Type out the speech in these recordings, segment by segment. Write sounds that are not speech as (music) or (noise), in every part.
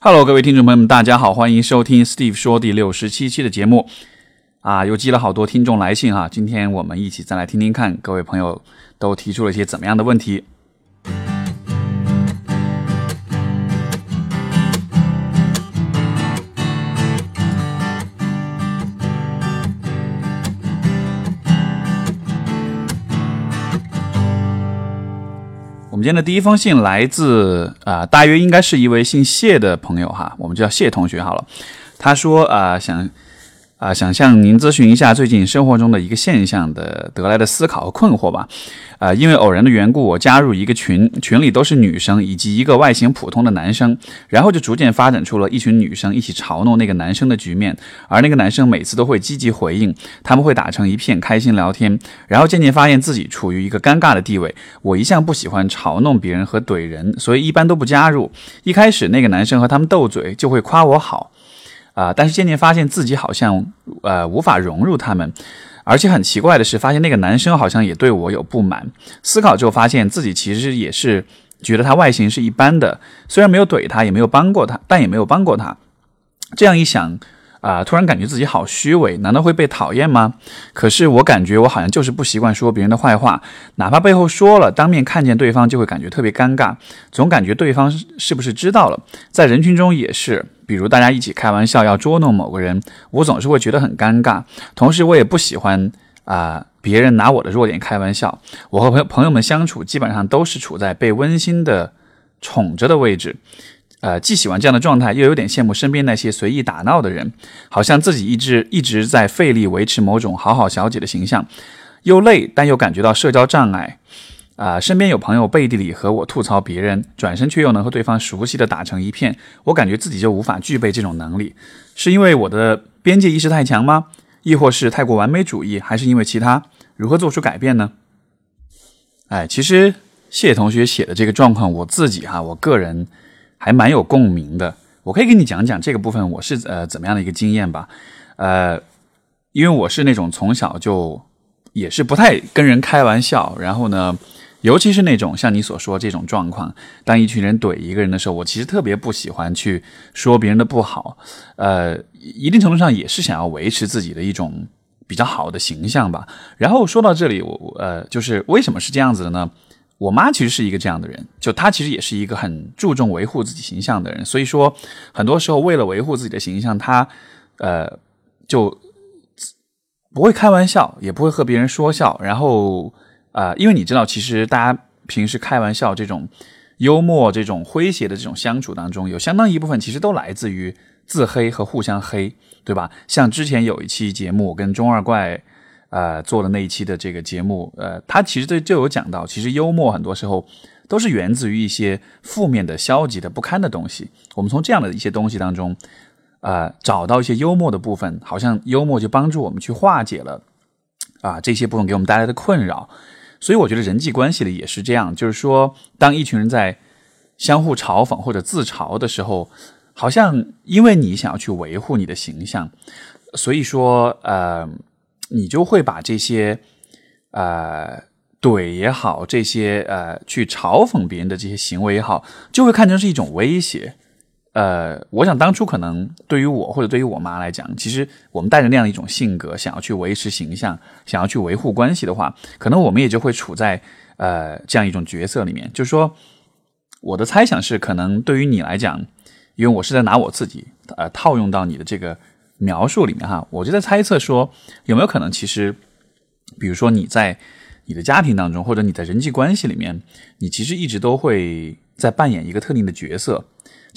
Hello，各位听众朋友们，大家好，欢迎收听 Steve 说第六十七期的节目。啊，又积了好多听众来信哈，今天我们一起再来听听看，各位朋友都提出了一些怎么样的问题。我们今天的第一封信来自啊、大约应该是一位姓谢的朋友哈，我们叫谢同学好了。他说啊、想啊、想向您咨询一下最近生活中的一个现象的得来的思考和困惑吧。啊，因为偶然的缘故，我加入一个群，群里都是女生以及一个外形普通的男生，然后就逐渐发展出了一群女生一起嘲弄那个男生的局面，而那个男生每次都会积极回应，他们会打成一片开心聊天，然后渐渐发现自己处于一个尴尬的地位。我一向不喜欢嘲弄别人和怼人，所以一般都不加入。一开始那个男生和他们斗嘴，就会夸我好。啊、但是渐渐发现自己好像呃无法融入他们，而且很奇怪的是，发现那个男生好像也对我有不满。思考之后发现自己其实也是觉得他外形是一般的，虽然没有怼他，也没有帮过他，但也没有帮过他。这样一想，啊、突然感觉自己好虚伪，难道会被讨厌吗？可是我感觉我好像就是不习惯说别人的坏话，哪怕背后说了，当面看见对方就会感觉特别尴尬，总感觉对方是不是知道了。在人群中也是，比如大家一起开玩笑要捉弄某个人，我总是会觉得很尴尬。同时，我也不喜欢啊、别人拿我的弱点开玩笑。我和朋友朋友们相处，基本上都是处在被温馨的宠着的位置。呃，既喜欢这样的状态，又有点羡慕身边那些随意打闹的人，好像自己一直一直在费力维持某种好好小姐的形象，又累，但又感觉到社交障碍。啊、身边有朋友背地里和我吐槽别人，转身却又能和对方熟悉的打成一片，我感觉自己就无法具备这种能力，是因为我的边界意识太强吗？亦或是太过完美主义，还是因为其他？如何做出改变呢？哎，其实谢同学写的这个状况，我自己哈，我个人还蛮有共鸣的。我可以跟你讲讲这个部分我是呃怎么样的一个经验吧。呃，因为我是那种从小就也是不太跟人开玩笑，然后呢，尤其是那种像你所说这种状况，当一群人怼一个人的时候，我其实特别不喜欢去说别人的不好。呃，一定程度上也是想要维持自己的一种比较好的形象吧。然后说到这里，我呃，就是为什么是这样子的呢？我妈其实是一个这样的人，就她其实也是一个很注重维护自己形象的人，所以说很多时候为了维护自己的形象，她呃就不会开玩笑，也不会和别人说笑，然后、呃因为你知道，其实大家平时开玩笑这种幽默、这种诙谐的这种相处当中，有相当一部分其实都来自于自黑和互相黑，对吧？像之前有一期节目，我跟中二怪呃做的那一期的这个节目，呃，他其实就就有讲到，其实幽默很多时候都是源自于一些负面的、消极的、不堪的东西。我们从这样的一些东西当中，呃，找到一些幽默的部分，好像幽默就帮助我们去化解了啊这些部分给我们带来的困扰。所以我觉得人际关系里也是这样，就是说，当一群人在相互嘲讽或者自嘲的时候，好像因为你想要去维护你的形象，所以说呃，你就会把这些呃怼也好，这些呃去嘲讽别人的这些行为也好，就会看成是一种威胁。呃，我想当初可能对于我或者对于我妈来讲，其实我们带着那样一种性格，想要去维持形象，想要去维护关系的话，可能我们也就会处在呃这样一种角色里面。就是说，我的猜想是，可能对于你来讲，因为我是在拿我自己呃套用到你的这个描述里面哈，我就在猜测说，有没有可能其实，比如说你在你的家庭当中，或者你在人际关系里面，你其实一直都会在扮演一个特定的角色。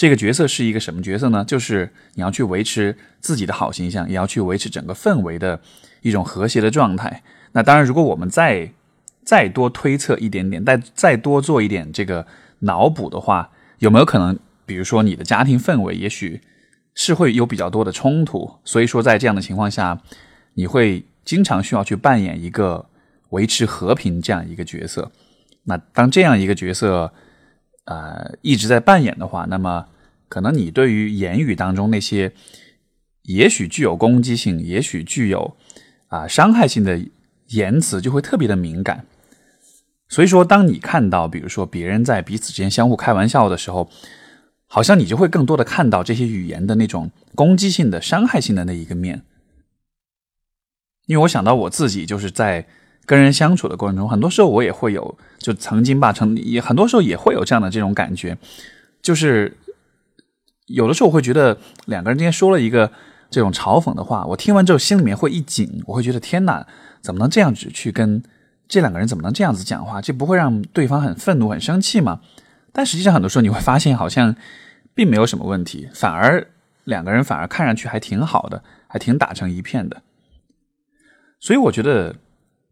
这个角色是一个什么角色呢？就是你要去维持自己的好形象，也要去维持整个氛围的一种和谐的状态。那当然，如果我们再再多推测一点点，再再多做一点这个脑补的话，有没有可能，比如说你的家庭氛围也许是会有比较多的冲突，所以说在这样的情况下，你会经常需要去扮演一个维持和平这样一个角色。那当这样一个角色，呃，一直在扮演的话，那么可能你对于言语当中那些也许具有攻击性，也许具有啊、伤害性的言辞，就会特别的敏感。所以说，当你看到比如说别人在彼此之间相互开玩笑的时候，好像你就会更多的看到这些语言的那种攻击性的、伤害性的那一个面。因为我想到我自己就是在跟人相处的过程中，很多时候我也会有，就曾经吧，曾也很多时候也会有这样的这种感觉，就是有的时候我会觉得两个人之间说了一个这种嘲讽的话，我听完之后心里面会一紧，我会觉得天哪，怎么能这样子去跟这两个人怎么能这样子讲话？这不会让对方很愤怒、很生气吗？但实际上，很多时候你会发现，好像并没有什么问题，反而两个人反而看上去还挺好的，还挺打成一片的。所以，我觉得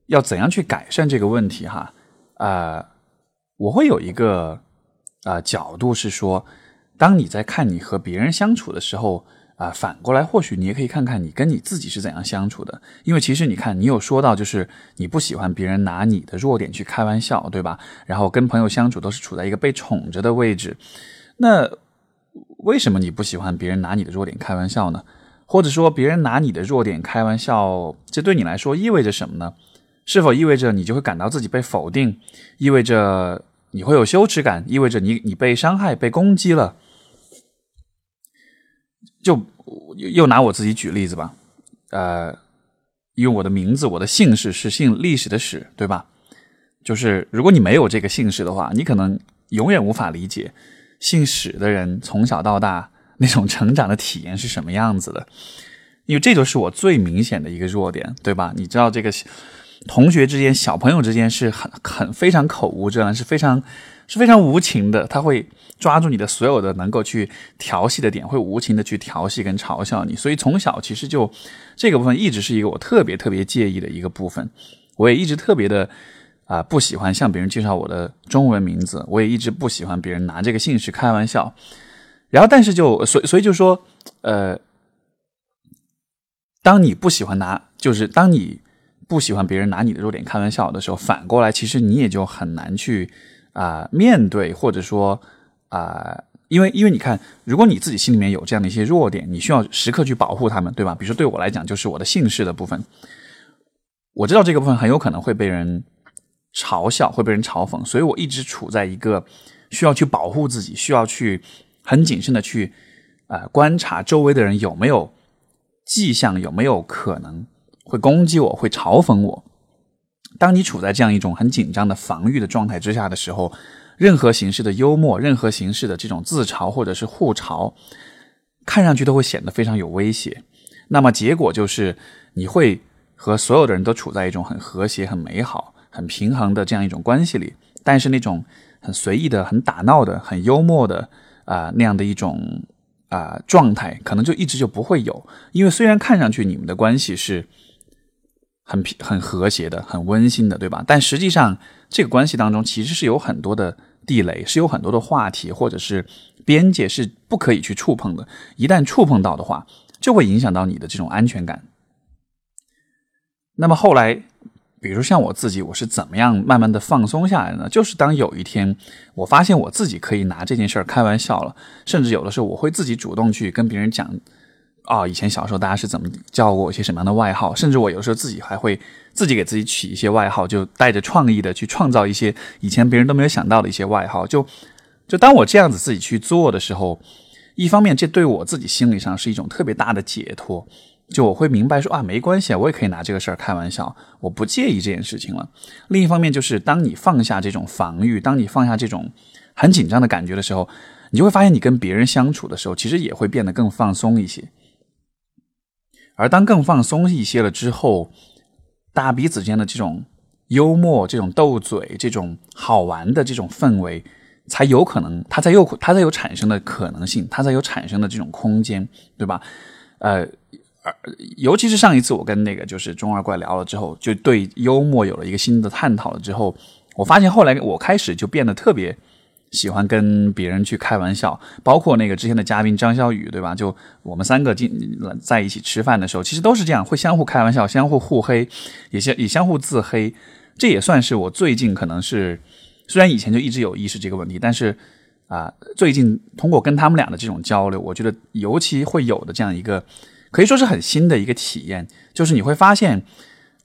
要怎样去改善这个问题，哈，啊，我会有一个啊角度是说，当你在看你和别人相处的时候。啊，反过来，或许你也可以看看你跟你自己是怎样相处的，因为其实你看，你有说到，就是你不喜欢别人拿你的弱点去开玩笑，对吧？然后跟朋友相处都是处在一个被宠着的位置，那为什么你不喜欢别人拿你的弱点开玩笑呢？或者说，别人拿你的弱点开玩笑，这对你来说意味着什么呢？是否意味着你就会感到自己被否定？意味着你会有羞耻感？意味着你你被伤害、被攻击了？就又拿我自己举例子吧，呃，因为我的名字，我的姓氏是姓历史的史，对吧？就是如果你没有这个姓氏的话，你可能永远无法理解姓史的人从小到大那种成长的体验是什么样子的，因为这就是我最明显的一个弱点，对吧？你知道这个同学之间、小朋友之间是很很非常口无遮拦，是非常是非常无情的，他会。抓住你的所有的能够去调戏的点，会无情的去调戏跟嘲笑你，所以从小其实就这个部分一直是一个我特别特别介意的一个部分。我也一直特别的啊不喜欢向别人介绍我的中文名字，我也一直不喜欢别人拿这个姓氏开玩笑。然后，但是就所所以就说，呃，当你不喜欢拿，就是当你不喜欢别人拿你的弱点开玩笑的时候，反过来其实你也就很难去啊面对，或者说。啊，因为因为你看，如果你自己心里面有这样的一些弱点，你需要时刻去保护他们，对吧？比如说对我来讲，就是我的姓氏的部分，我知道这个部分很有可能会被人嘲笑，会被人嘲讽，所以我一直处在一个需要去保护自己，需要去很谨慎的去啊观察周围的人有没有迹象，有没有可能会攻击我，会嘲讽我。当你处在这样一种很紧张的防御的状态之下的时候。任何形式的幽默，任何形式的这种自嘲或者是互嘲，看上去都会显得非常有威胁。那么结果就是，你会和所有的人都处在一种很和谐、很美好、很平衡的这样一种关系里。但是那种很随意的、很打闹的、很幽默的啊那样的一种啊状态，可能就一直就不会有。因为虽然看上去你们的关系是很平、很和谐的、很温馨的，对吧？但实际上这个关系当中其实是有很多的。地雷是有很多的话题或者是边界是不可以去触碰的，一旦触碰到的话，就会影响到你的这种安全感。那么后来，比如像我自己，我是怎么样慢慢的放松下来呢？就是当有一天我发现我自己可以拿这件事儿开玩笑了，甚至有的时候我会自己主动去跟别人讲。啊，以前小时候大家是怎么叫过我一些什么样的外号？甚至我有时候自己还会自己给自己取一些外号，就带着创意的去创造一些以前别人都没有想到的一些外号。就就当我这样子自己去做的时候，一方面这对我自己心理上是一种特别大的解脱，就我会明白说啊，没关系啊，我也可以拿这个事儿开玩笑，我不介意这件事情了。另一方面就是当你放下这种防御，当你放下这种很紧张的感觉的时候，你就会发现你跟别人相处的时候，其实也会变得更放松一些。而当更放松一些了之后，大彼此间的这种幽默、这种斗嘴、这种好玩的这种氛围，才有可能，它才有它才有产生的可能性，它才有产生的这种空间，对吧？呃，而尤其是上一次我跟那个就是中二怪聊了之后，就对幽默有了一个新的探讨了之后，我发现后来我开始就变得特别。喜欢跟别人去开玩笑，包括那个之前的嘉宾张小雨，对吧？就我们三个进在一起吃饭的时候，其实都是这样，会相互开玩笑，相互互黑，也相也相互自黑。这也算是我最近可能是，虽然以前就一直有意识这个问题，但是啊，最近通过跟他们俩的这种交流，我觉得尤其会有的这样一个，可以说是很新的一个体验，就是你会发现，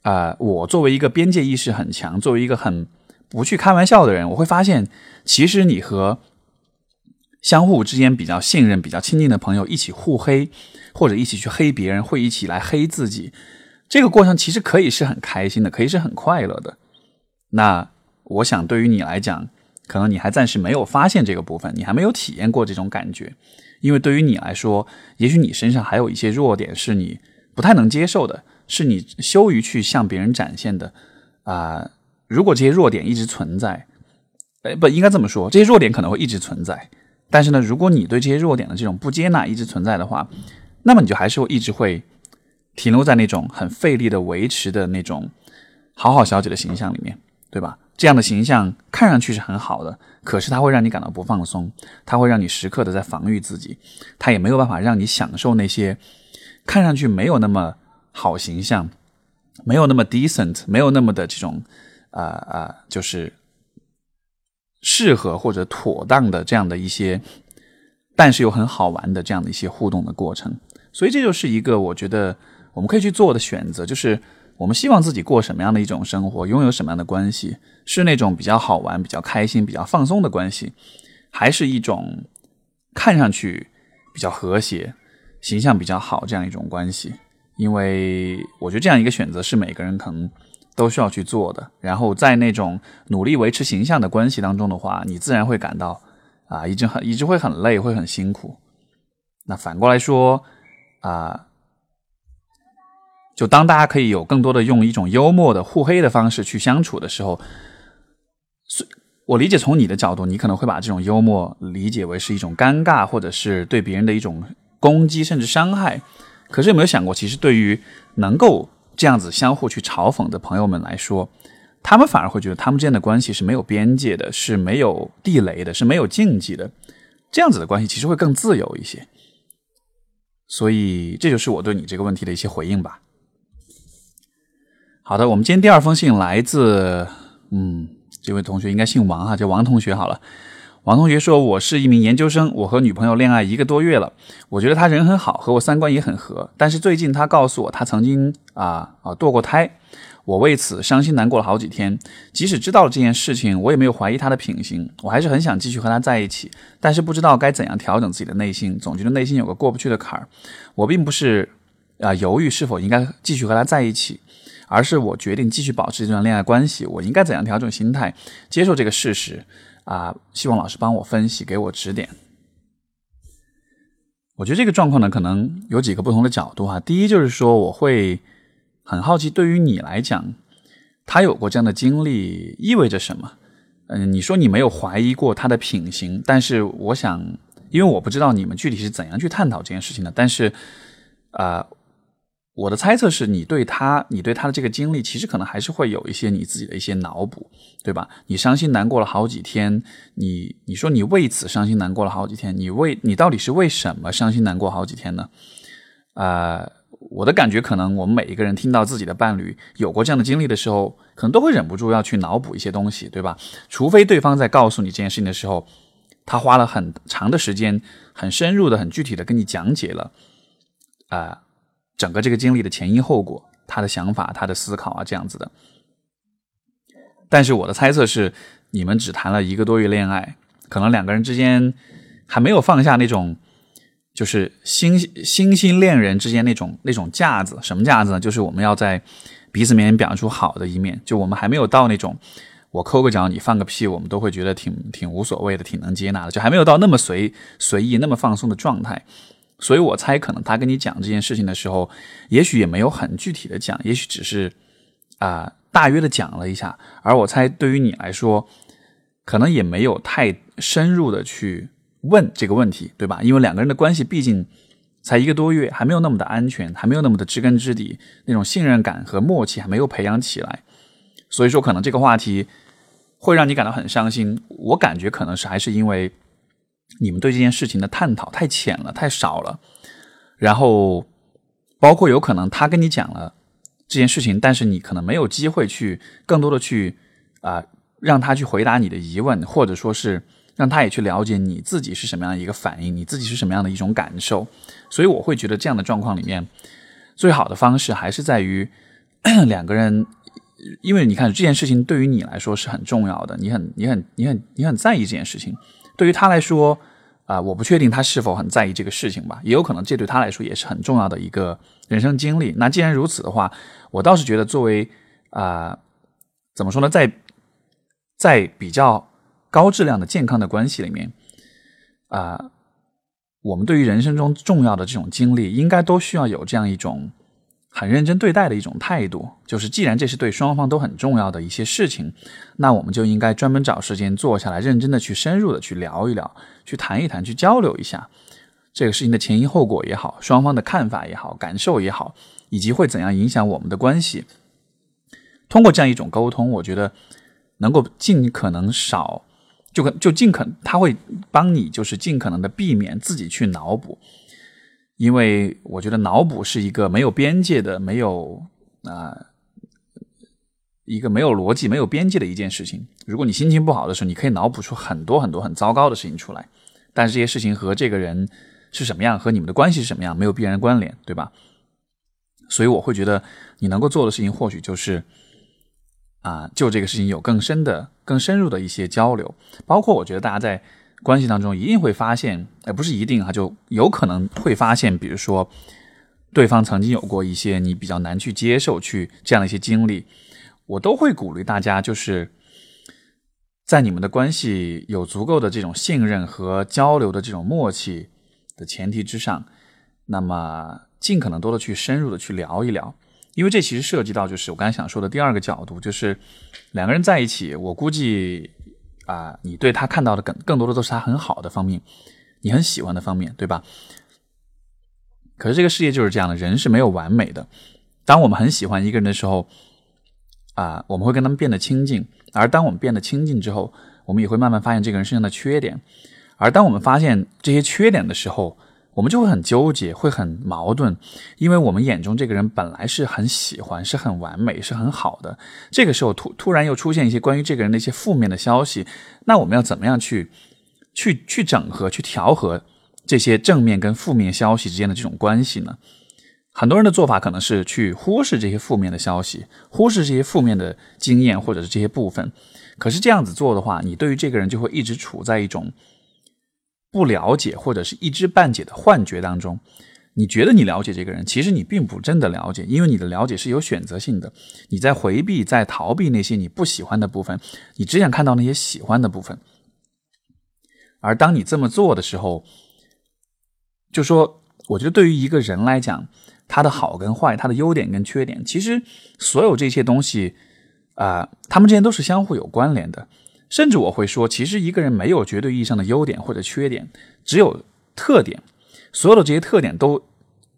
啊，我作为一个边界意识很强，作为一个很。不去开玩笑的人，我会发现，其实你和相互之间比较信任、比较亲近的朋友一起互黑，或者一起去黑别人，会一起来黑自己。这个过程其实可以是很开心的，可以是很快乐的。那我想，对于你来讲，可能你还暂时没有发现这个部分，你还没有体验过这种感觉，因为对于你来说，也许你身上还有一些弱点是你不太能接受的，是你羞于去向别人展现的啊。如果这些弱点一直存在，哎，不应该这么说，这些弱点可能会一直存在。但是呢，如果你对这些弱点的这种不接纳一直存在的话，那么你就还是会一直会。停留在那种很费力的维持的那种好好小姐的形象里面，对吧？这样的形象看上去是很好的，可是它会让你感到不放松，它会让你时刻的在防御自己，它也没有办法让你享受那些看上去没有那么好形象、没有那么 decent、没有那么的这种啊啊，就是适合或者妥当的这样的一些，但是又很好玩的这样的一些互动的过程。所以这就是一个我觉得。我们可以去做的选择，就是我们希望自己过什么样的一种生活，拥有什么样的关系，是那种比较好玩、比较开心、比较放松的关系，还是一种看上去比较和谐、形象比较好这样一种关系？因为我觉得这样一个选择是每个人可能都需要去做的。然后在那种努力维持形象的关系当中的话，你自然会感到啊，一直很一直会很累，会很辛苦。那反过来说啊。就当大家可以有更多的用一种幽默的互黑的方式去相处的时候，我理解从你的角度，你可能会把这种幽默理解为是一种尴尬，或者是对别人的一种攻击甚至伤害。可是有没有想过，其实对于能够这样子相互去嘲讽的朋友们来说，他们反而会觉得他们之间的关系是没有边界的，是没有地雷的，是没有禁忌的。这样子的关系其实会更自由一些。所以这就是我对你这个问题的一些回应吧。好的，我们今天第二封信来自，嗯，这位同学应该姓王哈，叫王同学好了。王同学说：“我是一名研究生，我和女朋友恋爱一个多月了，我觉得她人很好，和我三观也很合。但是最近她告诉我，她曾经啊啊堕过胎，我为此伤心难过了好几天。即使知道了这件事情，我也没有怀疑她的品行，我还是很想继续和她在一起，但是不知道该怎样调整自己的内心，总觉得内心有个过不去的坎儿。我并不是啊犹豫是否应该继续和她在一起。”而是我决定继续保持这段恋爱关系，我应该怎样调整心态，接受这个事实啊？希望老师帮我分析，给我指点。我觉得这个状况呢，可能有几个不同的角度哈。第一就是说，我会很好奇，对于你来讲，他有过这样的经历意味着什么？嗯，你说你没有怀疑过他的品行，但是我想，因为我不知道你们具体是怎样去探讨这件事情的，但是啊。我的猜测是你对他，你对他的这个经历，其实可能还是会有一些你自己的一些脑补，对吧？你伤心难过了好几天，你你说你为此伤心难过了好几天，你为你到底是为什么伤心难过好几天呢？啊，我的感觉可能我们每一个人听到自己的伴侣有过这样的经历的时候，可能都会忍不住要去脑补一些东西，对吧？除非对方在告诉你这件事情的时候，他花了很长的时间、很深入的、很具体的跟你讲解了，啊。整个这个经历的前因后果，他的想法，他的思考啊，这样子的。但是我的猜测是，你们只谈了一个多月恋爱，可能两个人之间还没有放下那种，就是新新新恋人之间那种那种架子。什么架子呢？就是我们要在彼此面前表现出好的一面。就我们还没有到那种，我抠个脚，你放个屁，我们都会觉得挺挺无所谓的，挺能接纳的。就还没有到那么随随意、那么放松的状态。所以我猜，可能他跟你讲这件事情的时候，也许也没有很具体的讲，也许只是啊大约的讲了一下。而我猜，对于你来说，可能也没有太深入的去问这个问题，对吧？因为两个人的关系毕竟才一个多月，还没有那么的安全，还没有那么的知根知底，那种信任感和默契还没有培养起来。所以说，可能这个话题会让你感到很伤心。我感觉可能是还是因为。你们对这件事情的探讨太浅了，太少了。然后，包括有可能他跟你讲了这件事情，但是你可能没有机会去更多的去啊，让他去回答你的疑问，或者说是让他也去了解你自己是什么样一个反应，你自己是什么样的一种感受。所以我会觉得这样的状况里面，最好的方式还是在于两个人，因为你看这件事情对于你来说是很重要的，你很、你很、你很、你很在意这件事情。对于他来说，啊，我不确定他是否很在意这个事情吧，也有可能这对他来说也是很重要的一个人生经历。那既然如此的话，我倒是觉得作为啊，怎么说呢，在在比较高质量的健康的关系里面啊，我们对于人生中重要的这种经历，应该都需要有这样一种。很认真对待的一种态度，就是既然这是对双方都很重要的一些事情，那我们就应该专门找时间坐下来，认真的去深入的去聊一聊，去谈一谈，去交流一下这个事情的前因后果也好，双方的看法也好，感受也好，以及会怎样影响我们的关系。通过这样一种沟通，我觉得能够尽可能少，就可就尽可，他会帮你就是尽可能的避免自己去脑补。因为我觉得脑补是一个没有边界的、没有啊一个没有逻辑、没有边界的一件事情。如果你心情不好的时候，你可以脑补出很多很多很糟糕的事情出来，但是这些事情和这个人是什么样，和你们的关系是什么样，没有必然关联，对吧？所以我会觉得你能够做的事情，或许就是啊，就这个事情有更深的、更深入的一些交流，包括我觉得大家在。关系当中一定会发现，呃，不是一定哈，就有可能会发现，比如说对方曾经有过一些你比较难去接受、去这样的一些经历，我都会鼓励大家，就是在你们的关系有足够的这种信任和交流的这种默契的前提之上，那么尽可能多的去深入的去聊一聊，因为这其实涉及到就是我刚才想说的第二个角度，就是两个人在一起，我估计。啊，你对他看到的更更多的都是他很好的方面，你很喜欢的方面，对吧？可是这个世界就是这样的，人是没有完美的。当我们很喜欢一个人的时候，啊，我们会跟他们变得亲近；而当我们变得亲近之后，我们也会慢慢发现这个人身上的缺点。而当我们发现这些缺点的时候，我们就会很纠结，会很矛盾，因为我们眼中这个人本来是很喜欢，是很完美，是很好的。这个时候突突然又出现一些关于这个人的一些负面的消息，那我们要怎么样去去去整合、去调和这些正面跟负面消息之间的这种关系呢？很多人的做法可能是去忽视这些负面的消息，忽视这些负面的经验或者是这些部分。可是这样子做的话，你对于这个人就会一直处在一种。不了解或者是一知半解的幻觉当中，你觉得你了解这个人，其实你并不真的了解，因为你的了解是有选择性的，你在回避、在逃避那些你不喜欢的部分，你只想看到那些喜欢的部分。而当你这么做的时候，就说，我觉得对于一个人来讲，他的好跟坏，他的优点跟缺点，其实所有这些东西啊，他们之间都是相互有关联的。甚至我会说，其实一个人没有绝对意义上的优点或者缺点，只有特点。所有的这些特点都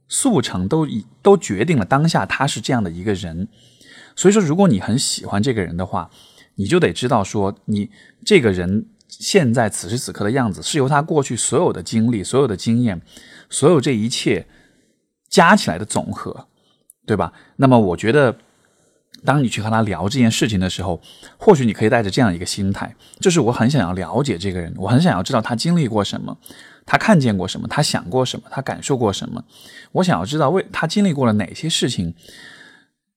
速成，都都决定了当下他是这样的一个人。所以说，如果你很喜欢这个人的话，你就得知道说，你这个人现在此时此刻的样子，是由他过去所有的经历、所有的经验、所有这一切加起来的总和，对吧？那么，我觉得。当你去和他聊这件事情的时候，或许你可以带着这样一个心态，就是我很想要了解这个人，我很想要知道他经历过什么，他看见过什么，他想过什么，他感受过什么。我想要知道为他经历过了哪些事情，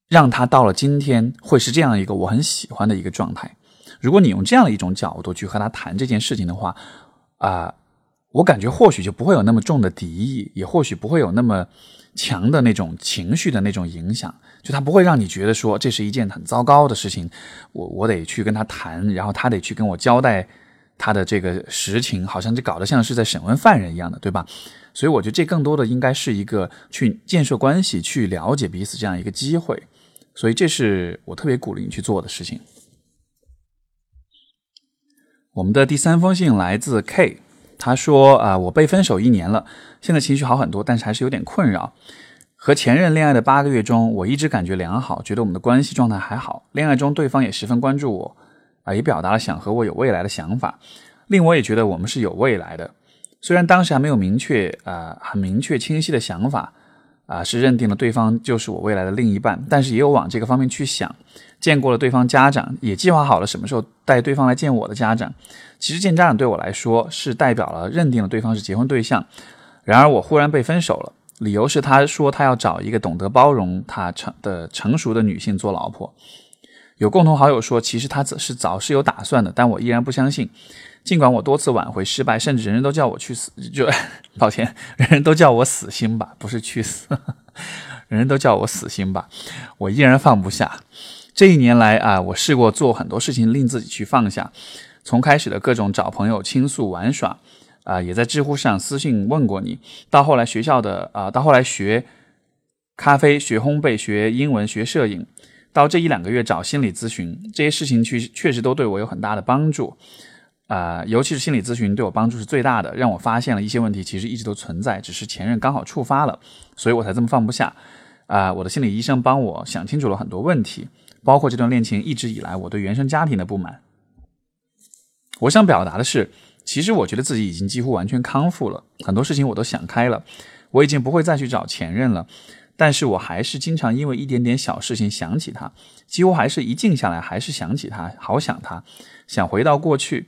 让他到了今天会是这样一个我很喜欢的一个状态。如果你用这样的一种角度去和他谈这件事情的话，啊，我感觉或许就不会有那么重的敌意，也或许不会有那么。强的那种情绪的那种影响，就他不会让你觉得说这是一件很糟糕的事情，我我得去跟他谈，然后他得去跟我交代他的这个实情，好像就搞得像是在审问犯人一样的，对吧？所以我觉得这更多的应该是一个去建设关系、去了解彼此这样一个机会，所以这是我特别鼓励你去做的事情。我们的第三封信来自 K。他说：“啊，我被分手一年了，现在情绪好很多，但是还是有点困扰。和前任恋爱的八个月中，我一直感觉良好，觉得我们的关系状态还好。恋爱中，对方也十分关注我，啊，也表达了想和我有未来的想法，令我也觉得我们是有未来的。虽然当时还没有明确，啊，很明确清晰的想法。”啊，是认定了对方就是我未来的另一半，但是也有往这个方面去想，见过了对方家长，也计划好了什么时候带对方来见我的家长。其实见家长对我来说是代表了认定了对方是结婚对象。然而我忽然被分手了，理由是他说他要找一个懂得包容他成的成熟的女性做老婆。有共同好友说，其实他是早是有打算的，但我依然不相信。尽管我多次挽回失败，甚至人人都叫我去死，就 (laughs) 抱歉，人人都叫我死心吧，不是去死，人人都叫我死心吧，我依然放不下。这一年来啊，我试过做很多事情令自己去放下，从开始的各种找朋友倾诉玩耍，啊，也在知乎上私信问过你，到后来学校的啊，到后来学咖啡、学烘焙、学英文、学摄影。到这一两个月找心理咨询，这些事情确确实都对我有很大的帮助，啊，尤其是心理咨询对我帮助是最大的，让我发现了一些问题其实一直都存在，只是前任刚好触发了，所以我才这么放不下，啊，我的心理医生帮我想清楚了很多问题，包括这段恋情一直以来我对原生家庭的不满。我想表达的是，其实我觉得自己已经几乎完全康复了，很多事情我都想开了，我已经不会再去找前任了。但是我还是经常因为一点点小事情想起他，几乎还是一静下来还是想起他，好想他，想回到过去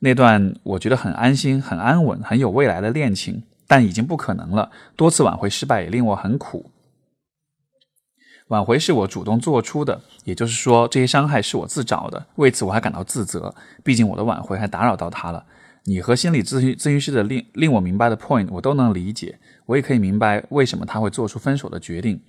那段我觉得很安心、很安稳、很有未来的恋情，但已经不可能了。多次挽回失败也令我很苦。挽回是我主动做出的，也就是说这些伤害是我自找的，为此我还感到自责。毕竟我的挽回还打扰到他了。你和心理咨询咨询师的令令我明白的 point 我都能理解。我也可以明白为什么他会做出分手的决定，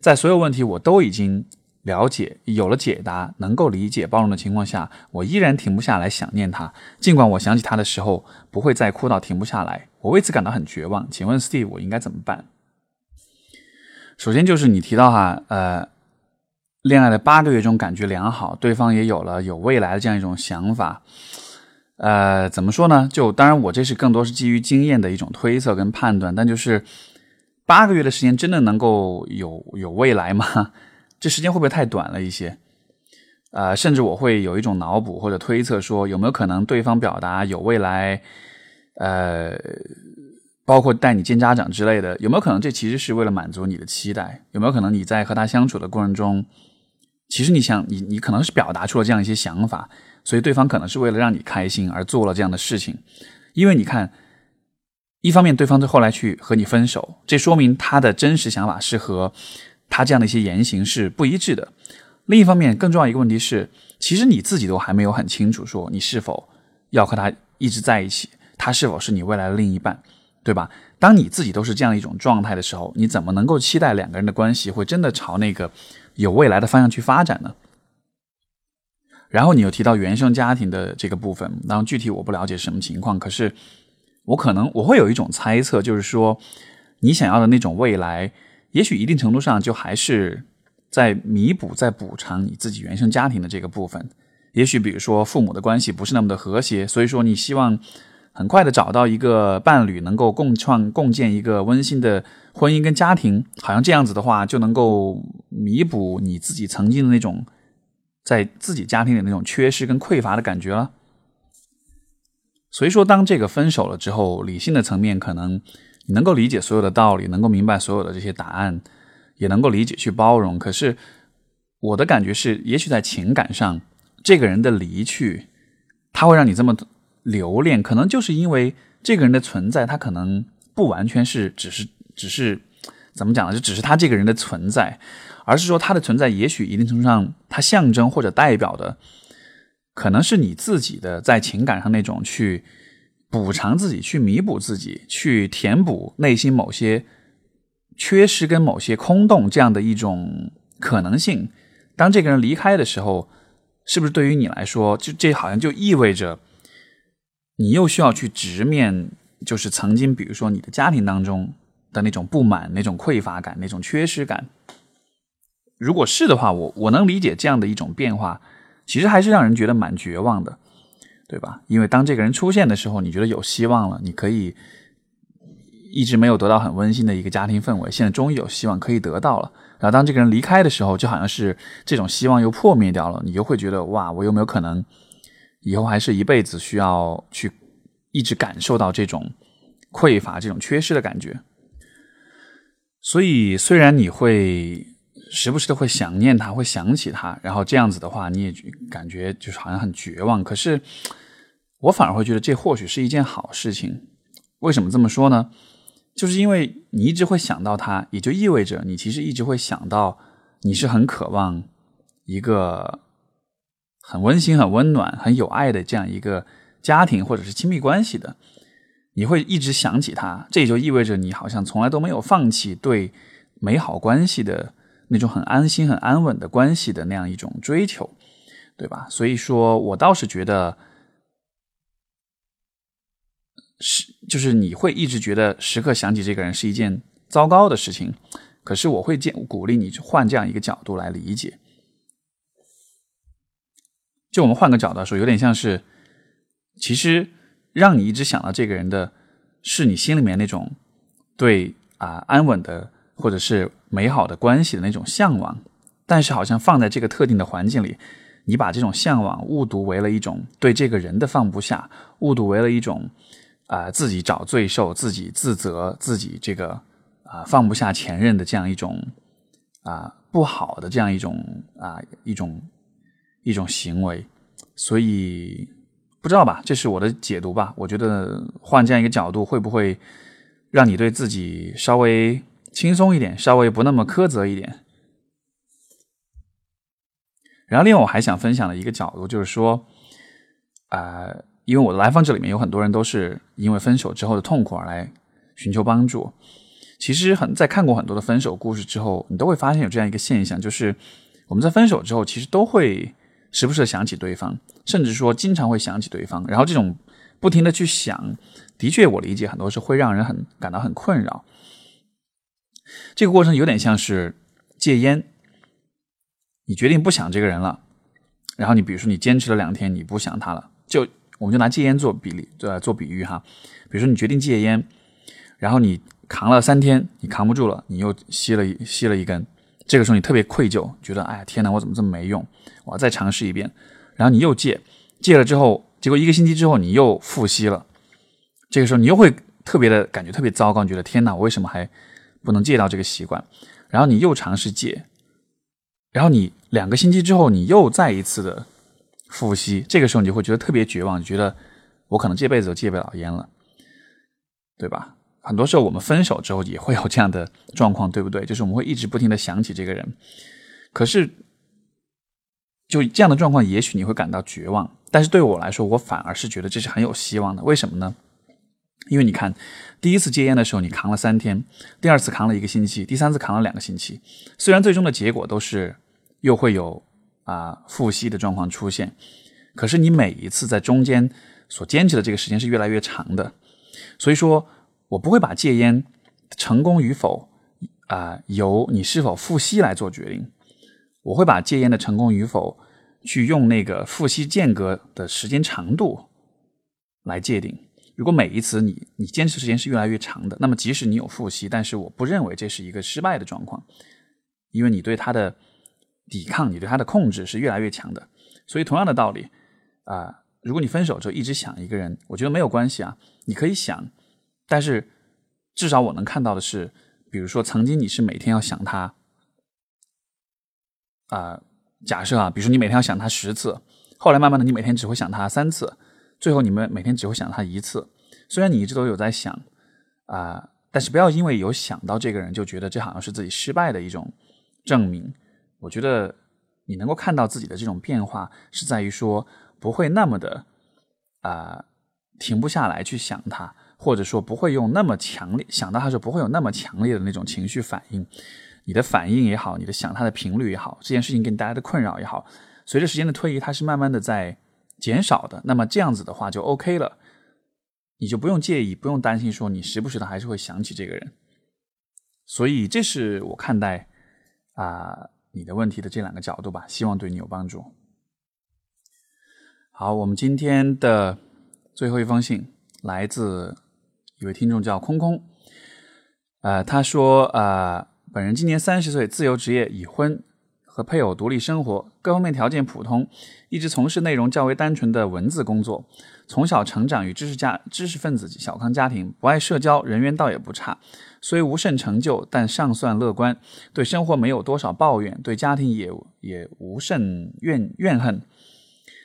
在所有问题我都已经了解、有了解答、能够理解、包容的情况下，我依然停不下来想念他。尽管我想起他的时候不会再哭到停不下来，我为此感到很绝望。请问 Steve，我应该怎么办？首先就是你提到哈，呃，恋爱的八个月中感觉良好，对方也有了有未来的这样一种想法。呃，怎么说呢？就当然，我这是更多是基于经验的一种推测跟判断。但就是八个月的时间，真的能够有有未来吗？(laughs) 这时间会不会太短了一些？呃，甚至我会有一种脑补或者推测，说有没有可能对方表达有未来，呃，包括带你见家长之类的，有没有可能这其实是为了满足你的期待？有没有可能你在和他相处的过程中，其实你想你你可能是表达出了这样一些想法？所以对方可能是为了让你开心而做了这样的事情，因为你看，一方面对方在后来去和你分手，这说明他的真实想法是和他这样的一些言行是不一致的。另一方面，更重要一个问题是，其实你自己都还没有很清楚，说你是否要和他一直在一起，他是否是你未来的另一半，对吧？当你自己都是这样一种状态的时候，你怎么能够期待两个人的关系会真的朝那个有未来的方向去发展呢？然后你又提到原生家庭的这个部分，当然具体我不了解什么情况，可是我可能我会有一种猜测，就是说你想要的那种未来，也许一定程度上就还是在弥补、在补偿你自己原生家庭的这个部分。也许比如说父母的关系不是那么的和谐，所以说你希望很快的找到一个伴侣，能够共创、共建一个温馨的婚姻跟家庭，好像这样子的话就能够弥补你自己曾经的那种。在自己家庭里那种缺失跟匮乏的感觉了，所以说，当这个分手了之后，理性的层面可能你能够理解所有的道理，能够明白所有的这些答案，也能够理解去包容。可是我的感觉是，也许在情感上，这个人的离去，他会让你这么留恋，可能就是因为这个人的存在，他可能不完全是只是只是怎么讲呢？就只是他这个人的存在。而是说，他的存在也许一定程度上，它象征或者代表的，可能是你自己的在情感上那种去补偿自己、去弥补自己、去填补内心某些缺失跟某些空洞这样的一种可能性。当这个人离开的时候，是不是对于你来说，就这好像就意味着你又需要去直面，就是曾经比如说你的家庭当中的那种不满、那种匮乏感、那种缺失感。如果是的话，我我能理解这样的一种变化，其实还是让人觉得蛮绝望的，对吧？因为当这个人出现的时候，你觉得有希望了，你可以一直没有得到很温馨的一个家庭氛围，现在终于有希望可以得到了。然后当这个人离开的时候，就好像是这种希望又破灭掉了，你又会觉得哇，我有没有可能以后还是一辈子需要去一直感受到这种匮乏、这种缺失的感觉？所以虽然你会。时不时的会想念他，会想起他，然后这样子的话，你也感觉就是好像很绝望。可是我反而会觉得这或许是一件好事情。为什么这么说呢？就是因为你一直会想到他，也就意味着你其实一直会想到，你是很渴望一个很温馨、很温暖、很有爱的这样一个家庭或者是亲密关系的，你会一直想起他，这也就意味着你好像从来都没有放弃对美好关系的那种很安心、很安稳的关系的那样一种追求，对吧？所以说我倒是觉得。是，就是你会一直觉得时刻想起这个人是一件糟糕的事情，可是我会建鼓励你去换这样一个角度来理解。就我们换个角度说，有点像是，其实让你一直想到这个人的，是你心里面那种对啊安稳的或者是美好的关系的那种向往，但是好像放在这个特定的环境里，你把这种向往误读为了一种对这个人的放不下，误读为了一种。啊，自己找罪受，自己自责，自己这个啊放不下前任的这样一种啊不好的这样一种啊一种一种行为，所以不知道吧，这是我的解读吧。我觉得换这样一个角度，会不会让你对自己稍微轻松一点，稍微不那么苛责一点？然后，另外我还想分享的一个角度就是说，啊。因为我的来访者里面有很多人都是因为分手之后的痛苦而来寻求帮助。其实很在看过很多的分手故事之后，你都会发现有这样一个现象，就是我们在分手之后，其实都会时不时的想起对方，甚至说经常会想起对方。然后这种不停的去想，的确我理解很多是会让人很感到很困扰。这个过程有点像是戒烟，你决定不想这个人了，然后你比如说你坚持了两天，你不想他了，就。我们就拿戒烟做比例，呃，做比喻哈。比如说你决定戒烟，然后你扛了三天，你扛不住了，你又吸了吸了一根。这个时候你特别愧疚，觉得哎呀天哪，我怎么这么没用？我要再尝试一遍。然后你又戒，戒了之后，结果一个星期之后你又复吸了。这个时候你又会特别的感觉特别糟糕，你觉得天哪，我为什么还不能戒掉这个习惯？然后你又尝试戒，然后你两个星期之后你又再一次的。复吸，这个时候你就会觉得特别绝望，你觉得我可能这辈子都戒不了烟了，对吧？很多时候我们分手之后也会有这样的状况，对不对？(laughs) 就是我们会一直不停的想起这个人，可是就这样的状况，也许你会感到绝望，但是对我来说，我反而是觉得这是很有希望的。为什么呢？因为你看，第一次戒烟的时候你扛了三天，第二次扛了一个星期，第三次扛了两个星期，虽然最终的结果都是又会有。啊，复吸的状况出现，可是你每一次在中间所坚持的这个时间是越来越长的，所以说我不会把戒烟成功与否啊由你是否复吸来做决定，我会把戒烟的成功与否去用那个复吸间隔的时间长度来界定。如果每一次你你坚持时间是越来越长的，那么即使你有复吸，但是我不认为这是一个失败的状况，因为你对它的。抵抗你对他的控制是越来越强的，所以同样的道理啊，如果你分手之后一直想一个人，我觉得没有关系啊，你可以想，但是至少我能看到的是，比如说曾经你是每天要想他啊，假设啊，比如说你每天要想他十次，后来慢慢的你每天只会想他三次，最后你们每天只会想他一次，虽然你一直都有在想啊，但是不要因为有想到这个人就觉得这好像是自己失败的一种证明。我觉得你能够看到自己的这种变化，是在于说不会那么的啊停不下来去想他，或者说不会用那么强烈想到他时候不会有那么强烈的那种情绪反应。你的反应也好，你的想他的频率也好，这件事情给你带来的困扰也好，随着时间的推移，它是慢慢的在减少的。那么这样子的话就 OK 了，你就不用介意，不用担心说你时不时的还是会想起这个人。所以这是我看待啊。你的问题的这两个角度吧，希望对你有帮助。好，我们今天的最后一封信来自一位听众叫空空，呃，他说，呃，本人今年三十岁，自由职业，已婚。和配偶独立生活，各方面条件普通，一直从事内容较为单纯的文字工作。从小成长于知识家、知识分子小康家庭，不爱社交，人缘倒也不差。虽无甚成就，但尚算乐观。对生活没有多少抱怨，对家庭也也无甚怨怨恨。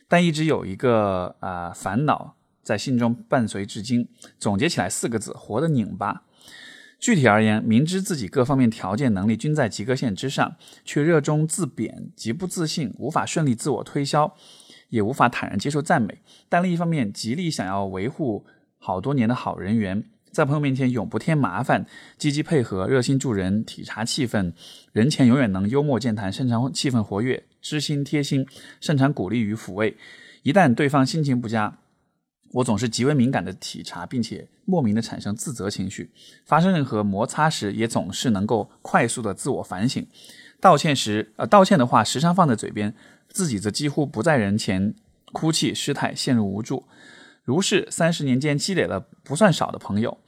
但一直有一个啊烦恼在心中伴随至今。总结起来四个字：活得拧巴。具体而言，明知自己各方面条件能力均在及格线之上，却热衷自贬，极不自信，无法顺利自我推销，也无法坦然接受赞美。但另一方面，极力想要维护好多年的好人缘，在朋友面前永不添麻烦，积极配合，热心助人，体察气氛，人前永远能幽默健谈，擅长气氛活跃，知心贴心，擅长鼓励与抚慰。一旦对方心情不佳，我总是极为敏感的体察，并且莫名的产生自责情绪。发生任何摩擦时，也总是能够快速的自我反省。道歉时，呃，道歉的话时常放在嘴边，自己则几乎不在人前哭泣失态，陷入无助。如是三十年间积累了不算少的朋友，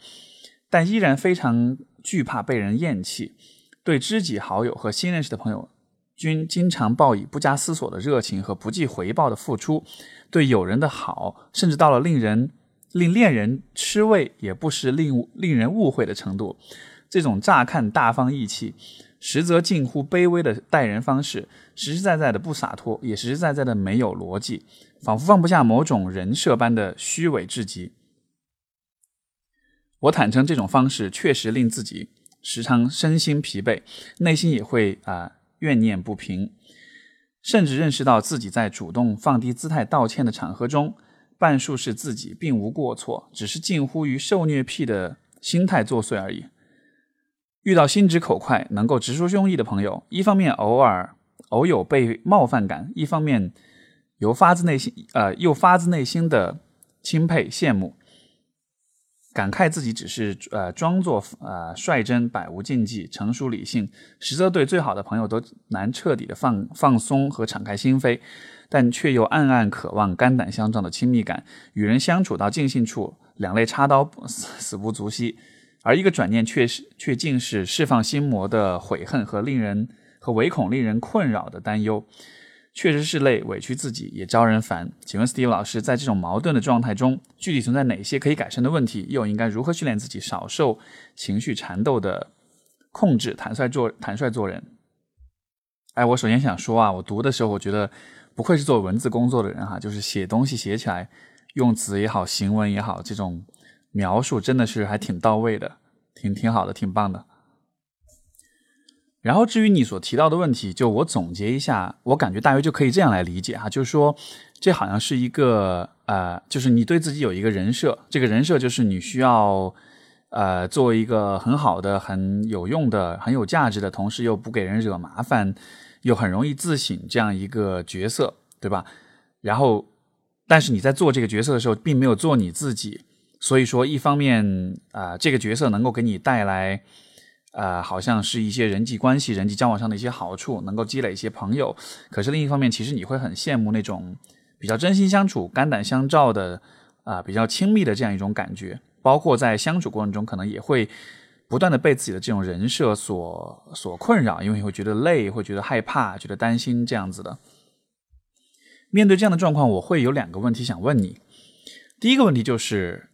但依然非常惧怕被人厌弃。对知己好友和新认识的朋友，均经常报以不加思索的热情和不计回报的付出。对友人的好，甚至到了令人令恋人吃味，也不失令令人误会的程度。这种乍看大方义气，实则近乎卑微的待人方式，实实在在的不洒脱，也实实在在的没有逻辑，仿佛放不下某种人设般的虚伪至极。我坦诚，这种方式确实令自己时常身心疲惫，内心也会啊怨念不平。甚至认识到自己在主动放低姿态道歉的场合中，半数是自己并无过错，只是近乎于受虐癖的心态作祟而已。遇到心直口快、能够直抒胸臆的朋友，一方面偶尔偶有被冒犯感，一方面由发自内心呃又发自内心的钦佩羡慕。感慨自己只是呃装作呃率真，百无禁忌，成熟理性，实则对最好的朋友都难彻底的放放松和敞开心扉，但却又暗暗渴望肝胆相照的亲密感，与人相处到尽兴处，两肋插刀死死不足惜，而一个转念却是却竟是释放心魔的悔恨和令人和唯恐令人困扰的担忧。确实是累，委屈自己也招人烦。请问 Steve 老师，在这种矛盾的状态中，具体存在哪些可以改善的问题？又应该如何训练自己少受情绪缠斗的控制，坦率做坦率做人？哎，我首先想说啊，我读的时候，我觉得不愧是做文字工作的人哈，就是写东西写起来，用词也好，行文也好，这种描述真的是还挺到位的，挺挺好的，挺棒的。然后至于你所提到的问题，就我总结一下，我感觉大约就可以这样来理解哈，就是说，这好像是一个呃，就是你对自己有一个人设，这个人设就是你需要呃，作为一个很好的、很有用的、很有价值的，同时又不给人惹麻烦，又很容易自省这样一个角色，对吧？然后，但是你在做这个角色的时候，并没有做你自己，所以说，一方面啊，这个角色能够给你带来。呃，好像是一些人际关系、人际交往上的一些好处，能够积累一些朋友。可是另一方面，其实你会很羡慕那种比较真心相处、肝胆相照的啊，比较亲密的这样一种感觉。包括在相处过程中，可能也会不断的被自己的这种人设所所困扰，因为会觉得累，会觉得害怕，觉得担心这样子的。面对这样的状况，我会有两个问题想问你。第一个问题就是，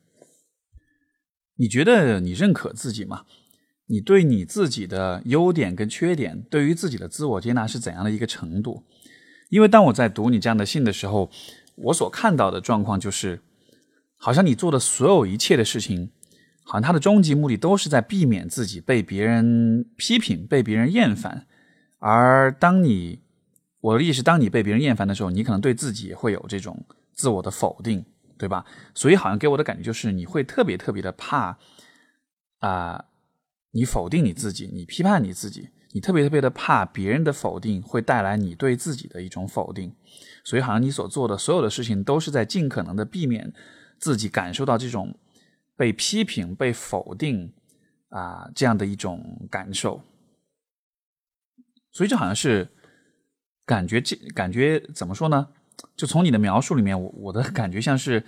你觉得你认可自己吗？你对你自己的优点跟缺点，对于自己的自我接纳是怎样的一个程度？因为当我在读你这样的信的时候，我所看到的状况就是，好像你做的所有一切的事情，好像它的终极目的都是在避免自己被别人批评、被别人厌烦。而当你，我的意思，当你被别人厌烦的时候，你可能对自己也会有这种自我的否定，对吧？所以好像给我的感觉就是，你会特别特别的怕啊。你否定你自己，你批判你自己，你特别特别的怕别人的否定会带来你对自己的一种否定，所以好像你所做的所有的事情都是在尽可能的避免自己感受到这种被批评、被否定啊这样的一种感受。所以这好像是感觉这感觉怎么说呢？就从你的描述里面，我我的感觉像是，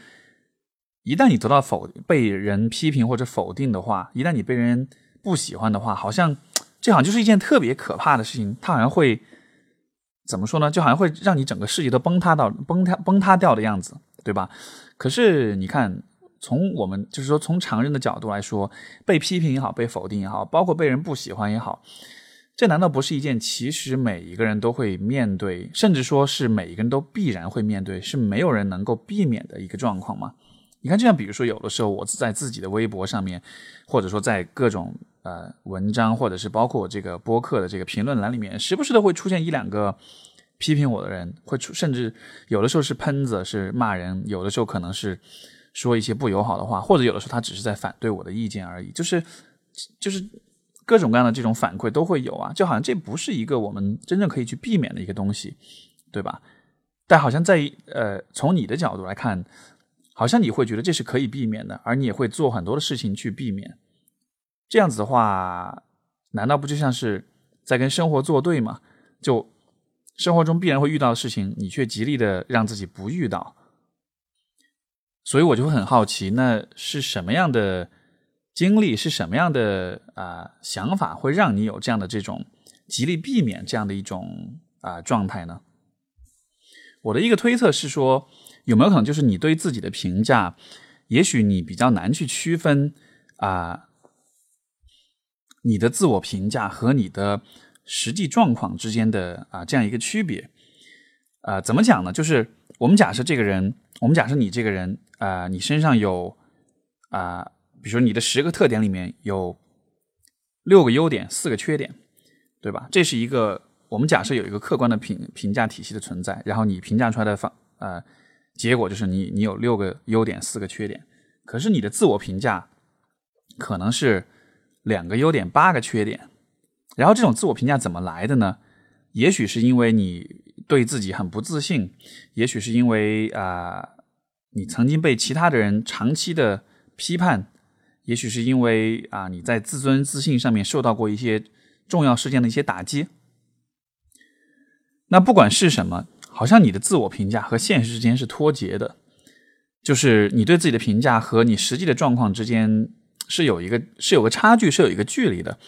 一旦你得到否被人批评或者否定的话，一旦你被人不喜欢的话，好像 (tsk) 这好像就是一件特别可怕的事情。它好像会怎么说呢？就好像会让你整个世界都崩塌到崩塌崩塌掉的样子，对吧？可是你看，从我们就是说从常人的角度来说，被批评也好，被否定也好，包括被人不喜欢也好，这难道不是一件其实每一个人都会面对，甚至说是每一个人都必然会面对，是没有人能够避免的一个状况吗？你看，就像比如说，有的时候我在自己的微博上面，或者说在各种呃文章，或者是包括这个播客的这个评论栏里面，时不时的会出现一两个批评我的人，会出，甚至有的时候是喷子，是骂人，有的时候可能是说一些不友好的话，或者有的时候他只是在反对我的意见而已，就是就是各种各样的这种反馈都会有啊，就好像这不是一个我们真正可以去避免的一个东西，对吧？但好像在呃从你的角度来看。好像你会觉得这是可以避免的，而你也会做很多的事情去避免。这样子的话，难道不就像是在跟生活作对吗？就生活中必然会遇到的事情，你却极力的让自己不遇到。所以我就会很好奇，那是什么样的经历，是什么样的啊想法，会让你有这样的这种极力避免这样的一种啊状态呢？我的一个推测是说。有没有可能就是你对自己的评价，也许你比较难去区分啊，你的自我评价和你的实际状况之间的啊这样一个区别啊？怎么讲呢？就是我们假设这个人，我们假设你这个人啊，你身上有啊，比如说你的十个特点里面有六个优点，四个缺点，对吧？这是一个我们假设有一个客观的评评价体系的存在，然后你评价出来的方呃。结果就是你，你有六个优点，四个缺点，可是你的自我评价可能是两个优点，八个缺点。然后这种自我评价怎么来的呢？也许是因为你对自己很不自信，也许是因为啊，你曾经被其他的人长期的批判，也许是因为啊你在自尊自信上面受到过一些重要事件的一些打击。那不管是什么。好像你的自我评价和现实之间是脱节的，就是你对自己的评价和你实际的状况之间是有一个是有个差距，是有一个距离的，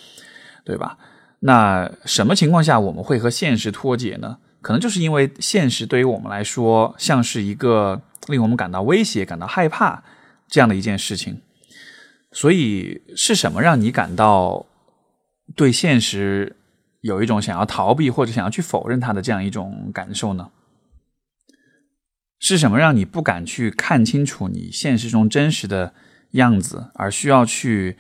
对吧？那什么情况下我们会和现实脱节呢？可能就是因为现实对于我们来说像是一个令我们感到威胁、感到害怕这样的一件事情。所以是什么让你感到对现实？有一种想要逃避或者想要去否认它的这样一种感受呢？是什么让你不敢去看清楚你现实中真实的样子，而需要去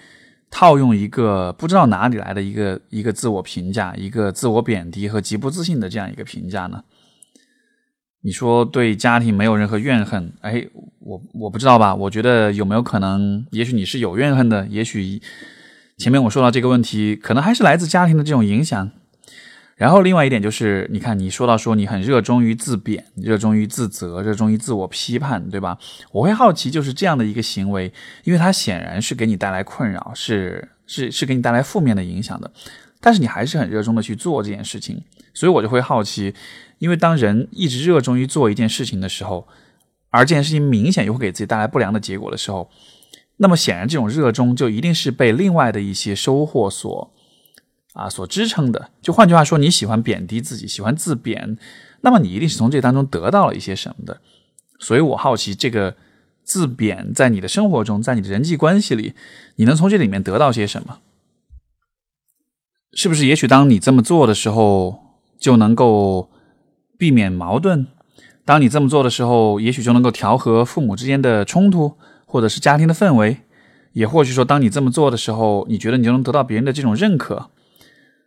套用一个不知道哪里来的一个一个自我评价、一个自我贬低和极不自信的这样一个评价呢？你说对家庭没有任何怨恨，哎，我我不知道吧？我觉得有没有可能，也许你是有怨恨的，也许。前面我说到这个问题，可能还是来自家庭的这种影响。然后另外一点就是，你看你说到说你很热衷于自贬、热衷于自责、热衷于自我批判，对吧？我会好奇，就是这样的一个行为，因为它显然是给你带来困扰，是是是给你带来负面的影响的。但是你还是很热衷的去做这件事情，所以我就会好奇，因为当人一直热衷于做一件事情的时候，而这件事情明显又会给自己带来不良的结果的时候。那么显然，这种热衷就一定是被另外的一些收获所啊所支撑的。就换句话说，你喜欢贬低自己，喜欢自贬，那么你一定是从这当中得到了一些什么的。所以我好奇，这个自贬在你的生活中，在你的人际关系里，你能从这里面得到些什么？是不是？也许当你这么做的时候，就能够避免矛盾；当你这么做的时候，也许就能够调和父母之间的冲突。或者是家庭的氛围，也或许说，当你这么做的时候，你觉得你就能得到别人的这种认可。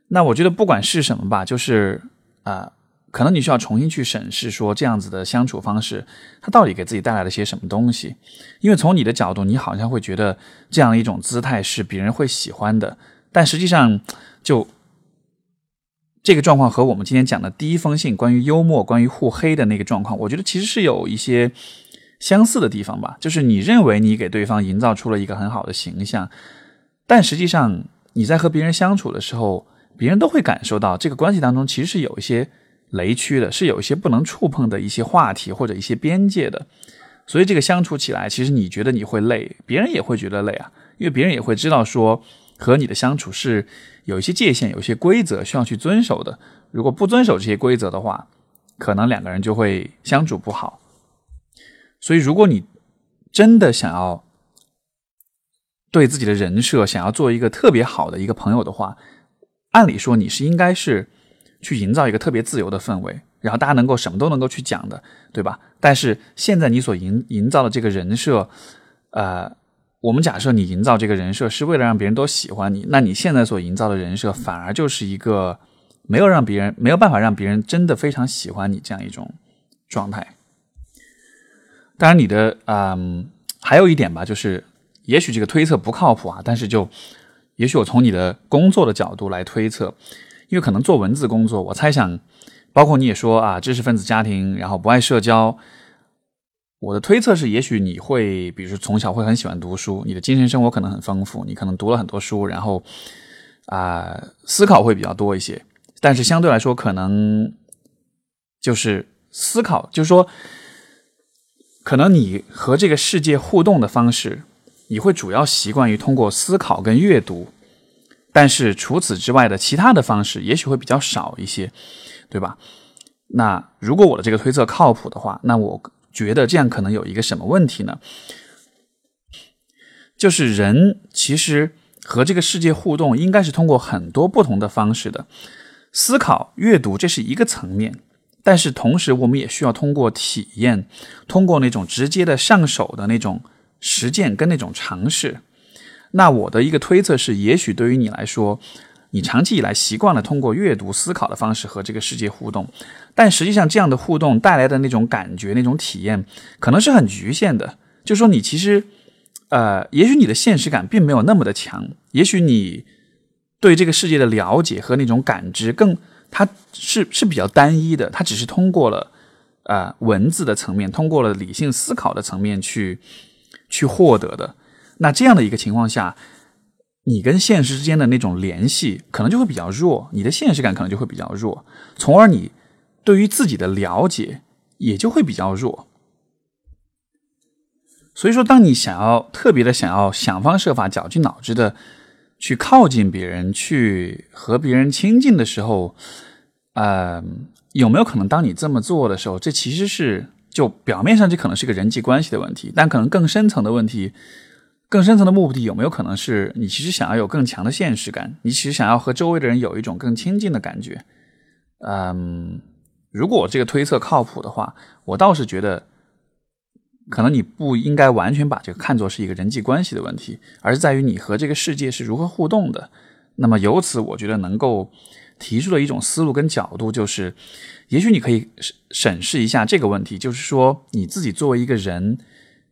那我觉得不管是什么吧，就是啊，可能你需要重新去审视，说这样子的相处方式，它到底给自己带来了些什么东西？因为从你的角度，你好像会觉得这样一种姿态是别人会喜欢的，但实际上，就这个状况和我们今天讲的第一封信关于幽默、关于互黑的那个状况，我觉得其实是有一些。相似的地方吧，就是你认为你给对方营造出了一个很好的形象，但实际上你在和别人相处的时候，别人都会感受到这个关系当中其实是有一些雷区的，是有一些不能触碰的一些话题或者一些边界的，所以这个相处起来，其实你觉得你会累，别人也会觉得累啊，因为别人也会知道说和你的相处是有一些界限、有一些规则需要去遵守的，如果不遵守这些规则的话，可能两个人就会相处不好。所以，如果你真的想要对自己的人设想要做一个特别好的一个朋友的话，按理说你是应该是去营造一个特别自由的氛围，然后大家能够什么都能够去讲的，对吧？但是现在你所营营造的这个人设，呃，我们假设你营造这个人设是为了让别人都喜欢你，那你现在所营造的人设反而就是一个没有让别人没有办法让别人真的非常喜欢你这样一种状态。当然，你的嗯，还有一点吧，就是也许这个推测不靠谱啊，但是就也许我从你的工作的角度来推测，因为可能做文字工作，我猜想。包括你也说啊，知识分子家庭，然后不爱社交。我的推测是，也许你会，比如说从小会很喜欢读书，你的精神生活可能很丰富，你可能读了很多书，然后啊，思考会比较多一些。但是相对来说，可能就是思考，就是说，可能你和这个世界互动的方式，你会主要习惯于通过思考跟阅读，但是除此之外的其他的方式，也许会比较少一些。对吧？那如果我的这个推测靠谱的话，那我觉得这样可能有一个什么问题呢？就是人其实和这个世界互动，应该是通过很多不同的方式的。思考、阅读，这是一个层面，但是同时我们也需要通过体验，通过那种直接的上手的那种实践跟那种尝试。那我的一个推测是，也许对于你来说。你长期以来习惯了通过阅读、思考的方式和这个世界互动，但实际上这样的互动带来的那种感觉、那种体验，可能是很局限的。就说你其实，呃，也许你的现实感并没有那么的强，也许你对这个世界的了解和那种感知更，它是是比较单一的，它只是通过了呃文字的层面，通过了理性思考的层面去去获得的。那这样的一个情况下。你跟现实之间的那种联系可能就会比较弱，你的现实感可能就会比较弱，从而你对于自己的了解也就会比较弱。所以说，当你想要特别的想要想方设法、绞尽脑汁的去靠近别人、去和别人亲近的时候，呃，有没有可能当你这么做的时候，这其实是就表面上这可能是个人际关系的问题，但可能更深层的问题。更深层的目的有没有可能是你其实想要有更强的现实感？你其实想要和周围的人有一种更亲近的感觉？嗯，如果这个推测靠谱的话，我倒是觉得，可能你不应该完全把这个看作是一个人际关系的问题，而是在于你和这个世界是如何互动的。那么由此，我觉得能够提出的一种思路跟角度，就是也许你可以审视一下这个问题，就是说你自己作为一个人。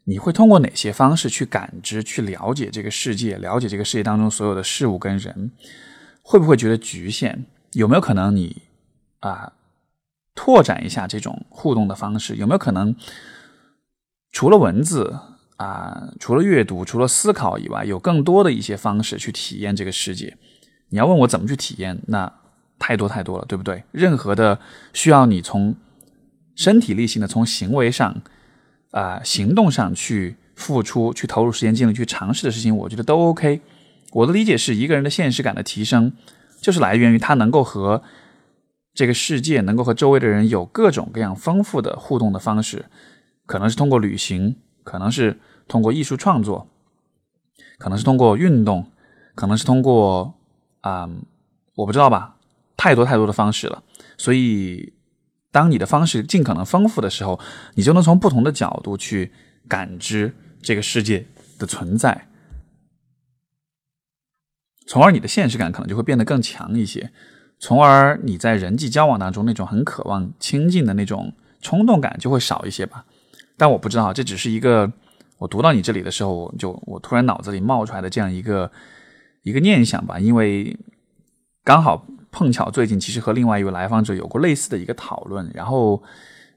你会通过哪些方式去感知、去了解这个世界，了解这个世界当中所有的事物跟人？会不会觉得局限？有没有可能你啊拓展一下这种互动的方式？有没有可能除了文字啊、除了阅读、除了思考以外，有更多的一些方式去体验这个世界？你要问我怎么去体验，那太多太多了，对不对？任何的需要你从身体力行的、从行为上。啊，行动上去付出、去投入时间精力、去尝试的事情，我觉得都 OK。我的理解是一个人的现实感的提升，就是来源于他能够和这个世界、能够和周围的人有各种各样丰富的互动的方式，可能是通过旅行，可能是通过艺术创作，可能是通过运动，可能是通过啊，我不知道吧，太多太多的方式了，所以。当你的方式尽可能丰富的时候，你就能从不同的角度去感知这个世界的存在，从而你的现实感可能就会变得更强一些，从而你在人际交往当中那种很渴望亲近的那种冲动感就会少一些吧。但我不知道，这只是一个我读到你这里的时候，就我突然脑子里冒出来的这样一个一个念想吧，因为刚好。碰巧最近其实和另外一位来访者有过类似的一个讨论，然后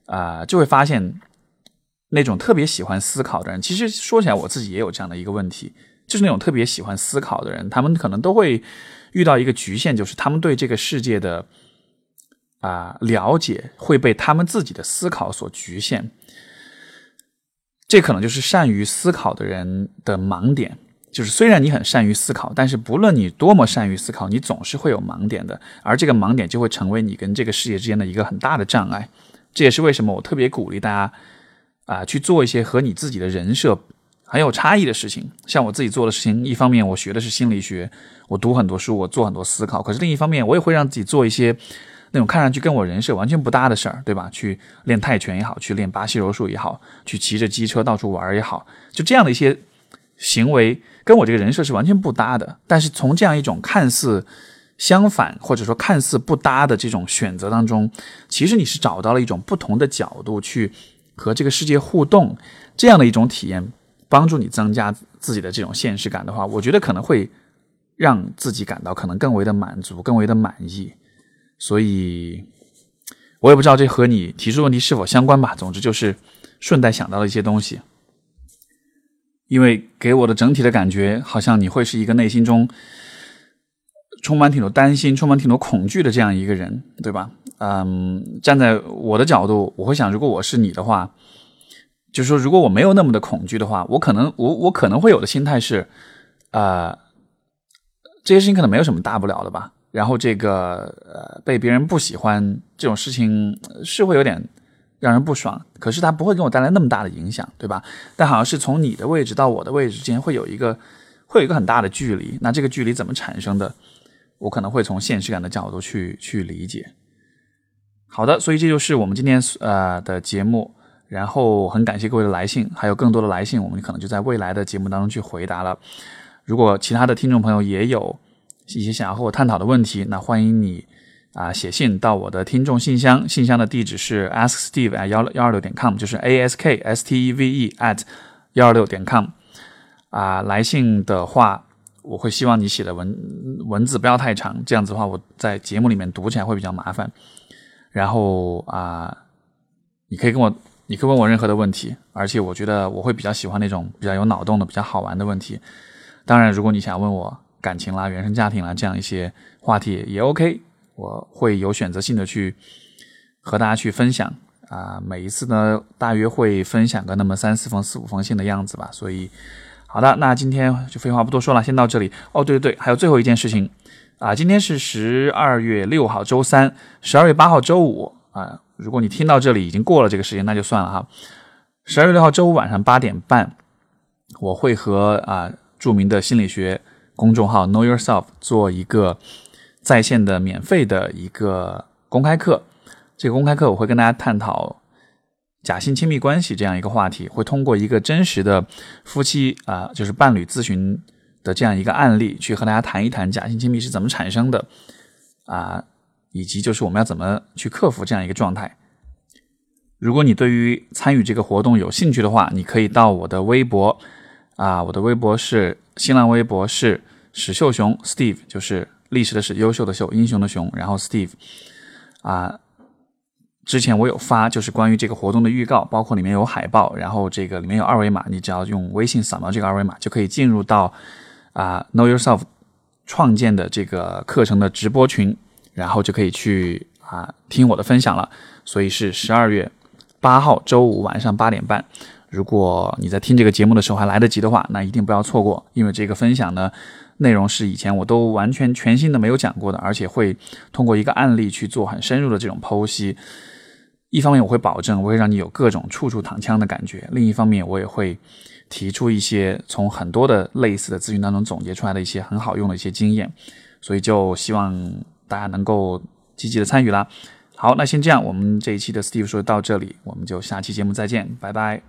啊就会发现那种特别喜欢思考的人，其实说起来我自己也有这样的一个问题，就是那种特别喜欢思考的人，他们可能都会遇到一个局限，就是他们对这个世界的啊了解会被他们自己的思考所局限，这可能就是善于思考的人的盲点。就是虽然你很善于思考，但是不论你多么善于思考，你总是会有盲点的，而这个盲点就会成为你跟这个世界之间的一个很大的障碍。这也是为什么我特别鼓励大家啊去做一些和你自己的人设很有差异的事情。像我自己做的事情，一方面我学的是心理学，我读很多书，我做很多思考，可是另一方面我也会让自己做一些那种看上去跟我人设完全不搭的事儿，对吧？去练泰拳也好，去练巴西柔术也好，去骑着机车到处玩也好，就这样的一些行为，跟我这个人设是完全不搭的。但是从这样一种看似相反，或者说看似不搭的这种选择当中，其实你是找到了一种不同的角度去和这个世界互动，这样的一种体验，帮助你增加自己的这种现实感的话，我觉得可能会让自己感到可能更为的满足，更为的满意。所以，我也不知道这和你提出问题是否相关吧。总之就是顺带想到了一些东西，因为给我的整体的感觉，好像你会是一个内心中充满挺多担心、充满挺多恐惧的这样一个人，对吧？嗯，站在我的角度，我会想，如果我是你的话，就是说，如果我没有那么的恐惧的话，我可能，我我可能会有的心态是，啊，这些事情可能没有什么大不了的吧。然后这个呃被别人不喜欢这种事情是会有点让人不爽，可是它不会给我带来那么大的影响，对吧？但好像是从你的位置到我的位置之间会有一个会有一个很大的距离，那这个距离怎么产生的？我可能会从现实感的角度去去理解。好的，所以这就是我们今天呃的节目，然后很感谢各位的来信，还有更多的来信，我们可能就在未来的节目当中去回答了。如果其他的听众朋友也有。一些想要和我探讨的问题，那欢迎你啊写信到我的听众信箱，信箱的地址是 asksteve at 幺幺二六点 com，就是 a s k s t e v e at 幺二六点 com。啊，来信的话，我会希望你写的文文字不要太长，这样子的话我在节目里面读起来会比较麻烦。然后啊，你可以跟我，你可以问我任何的问题，而且我觉得我会比较喜欢那种比较有脑洞的、比较好玩的问题。当然，如果你想问我，感情啦、原生家庭啦，这样一些话题也 OK，我会有选择性的去和大家去分享啊。每一次呢，大约会分享个那么三四封、四五封信的样子吧。所以，好的，那今天就废话不多说了，先到这里。哦，对对对，还有最后一件事情啊，今天是十二月六号周三，十二月八号周五啊。如果你听到这里已经过了这个时间，那就算了哈。十二月六号周五晚上八点半，我会和啊著名的心理学。公众号 Know Yourself 做一个在线的免费的一个公开课，这个公开课我会跟大家探讨假性亲密关系这样一个话题，会通过一个真实的夫妻啊，就是伴侣咨询的这样一个案例，去和大家谈一谈假性亲密是怎么产生的啊，以及就是我们要怎么去克服这样一个状态。如果你对于参与这个活动有兴趣的话，你可以到我的微博啊，我的微博是。新浪微博是史秀雄 Steve，就是历史的史，优秀的秀，英雄的雄，然后 Steve，啊，之前我有发，就是关于这个活动的预告，包括里面有海报，然后这个里面有二维码，你只要用微信扫描这个二维码，就可以进入到啊 Know Yourself 创建的这个课程的直播群，然后就可以去啊听我的分享了。所以是十二月八号周五晚上八点半。如果你在听这个节目的时候还来得及的话，那一定不要错过，因为这个分享呢，内容是以前我都完全全新的没有讲过的，而且会通过一个案例去做很深入的这种剖析。一方面我会保证我会让你有各种处处躺枪的感觉，另一方面我也会提出一些从很多的类似的咨询当中总结出来的一些很好用的一些经验，所以就希望大家能够积极的参与啦。好，那先这样，我们这一期的 Steve 说到这里，我们就下期节目再见，拜拜。